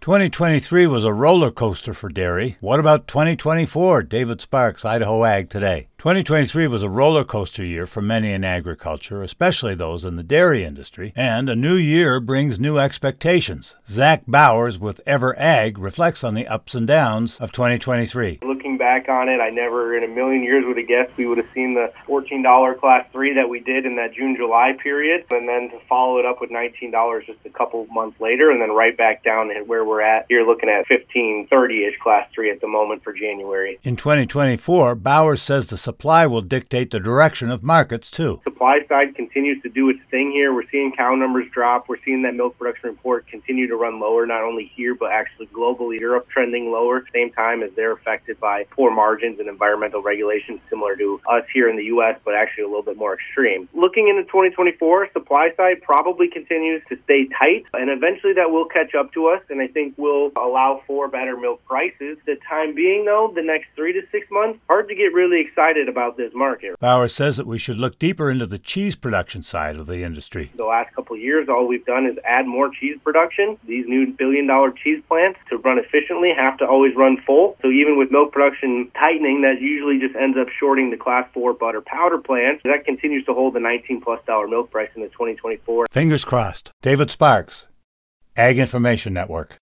2023 was a roller coaster for dairy. What about 2024? David Sparks, Idaho Ag Today. 2023 was a roller coaster year for many in agriculture, especially those in the dairy industry, and a new year brings new expectations. Zach Bowers with Ever Ag reflects on the ups and downs of 2023. Looking back on it, I never in a million years would have guessed we would have seen the $14 class 3 that we did in that June July period, and then to follow it up with $19 just a couple months later, and then right back down to where we're at. You're looking at 1530 ish class 3 at the moment for January. In 2024, Bowers says the supply will dictate the direction of markets too. Supply side continues to do its thing here. We're seeing cow numbers drop. We're seeing that milk production report continue to run lower, not only here, but actually globally. Europe trending lower at same time as they're affected by poor margins and environmental regulations similar to us here in the U.S., but actually a little bit more extreme. Looking into 2024, supply side probably continues to stay tight, and eventually that will catch up to us, and I think will allow for better milk prices. The time being, though, the next three to six months, hard to get really excited about this market. Bowers says that we should look deeper into the cheese production side of the industry. The last couple of years, all we've done is add more cheese production. These new billion dollar cheese plants, to run efficiently, have to always run full. So even with milk production tightening, that usually just ends up shorting the class four butter powder plants. That continues to hold the 19 plus dollar milk price into 2024. Fingers crossed. David Sparks, Ag Information Network.